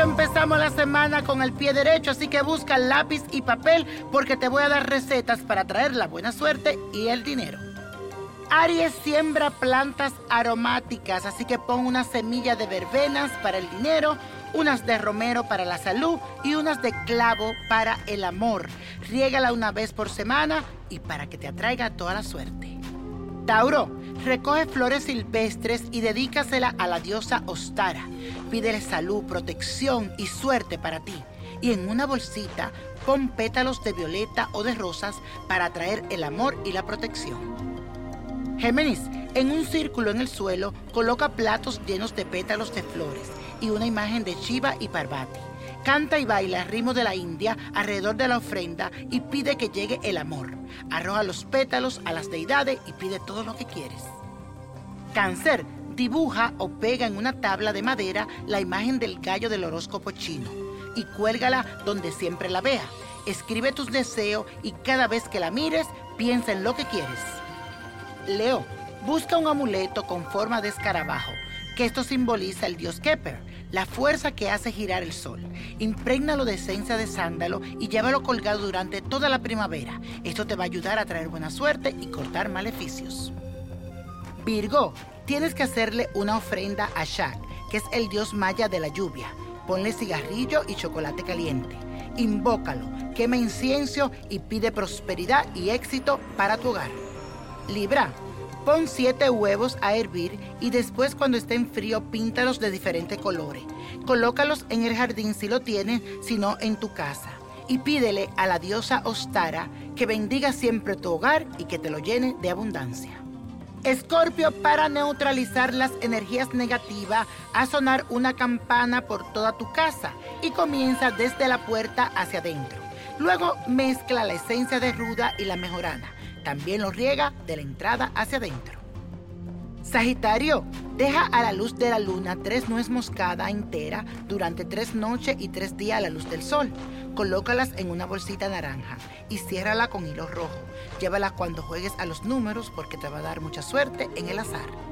Comenzamos la semana con el pie derecho, así que busca lápiz y papel porque te voy a dar recetas para traer la buena suerte y el dinero. Aries siembra plantas aromáticas, así que pon una semilla de verbenas para el dinero, unas de romero para la salud y unas de clavo para el amor. Riégala una vez por semana y para que te atraiga toda la suerte. Tauro, recoge flores silvestres y dedícasela a la diosa Ostara. Pídele salud, protección y suerte para ti. Y en una bolsita pon pétalos de violeta o de rosas para atraer el amor y la protección. Géminis, en un círculo en el suelo, coloca platos llenos de pétalos de flores y una imagen de Shiva y Parvati. Canta y baila al ritmo de la India alrededor de la ofrenda y pide que llegue el amor. Arroja los pétalos a las deidades y pide todo lo que quieres. Cáncer, dibuja o pega en una tabla de madera la imagen del gallo del horóscopo chino y cuélgala donde siempre la vea. Escribe tus deseos y cada vez que la mires, piensa en lo que quieres. Leo, busca un amuleto con forma de escarabajo, que esto simboliza el dios Keper, la fuerza que hace girar el sol. Imprégnalo de esencia de sándalo y llévalo colgado durante toda la primavera. Esto te va a ayudar a traer buena suerte y cortar maleficios. Virgo, tienes que hacerle una ofrenda a Shak, que es el dios maya de la lluvia. Ponle cigarrillo y chocolate caliente. Invócalo, quema incienso y pide prosperidad y éxito para tu hogar. Libra, pon siete huevos a hervir y después cuando estén frío píntalos de diferentes colores. Colócalos en el jardín si lo tienes, si no en tu casa. Y pídele a la diosa Ostara que bendiga siempre tu hogar y que te lo llene de abundancia. Escorpio, para neutralizar las energías negativas, a sonar una campana por toda tu casa y comienza desde la puerta hacia adentro. Luego mezcla la esencia de ruda y la mejorana. También lo riega de la entrada hacia adentro. Sagitario, deja a la luz de la luna tres nuez moscada entera durante tres noches y tres días a la luz del sol. Colócalas en una bolsita naranja y ciérrala con hilo rojo. Llévala cuando juegues a los números porque te va a dar mucha suerte en el azar.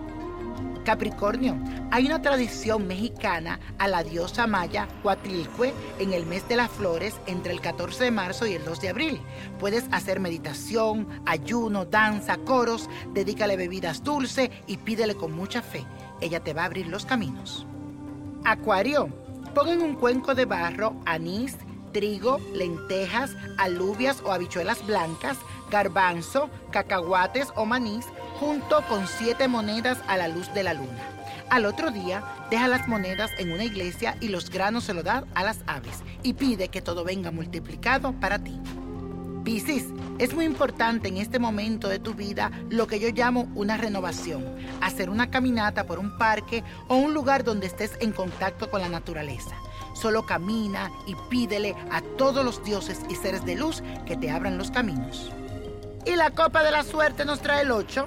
Capricornio, hay una tradición mexicana a la diosa maya Huatrilcue en el mes de las flores entre el 14 de marzo y el 2 de abril. Puedes hacer meditación, ayuno, danza, coros, dedícale bebidas dulces y pídele con mucha fe. Ella te va a abrir los caminos. Acuario, pon en un cuenco de barro anís, trigo, lentejas, alubias o habichuelas blancas, garbanzo, cacahuates o manís, junto con siete monedas a la luz de la luna. Al otro día, deja las monedas en una iglesia y los granos se lo da a las aves y pide que todo venga multiplicado para ti. Piscis, es muy importante en este momento de tu vida lo que yo llamo una renovación, hacer una caminata por un parque o un lugar donde estés en contacto con la naturaleza. Solo camina y pídele a todos los dioses y seres de luz que te abran los caminos. Y la copa de la suerte nos trae el 8,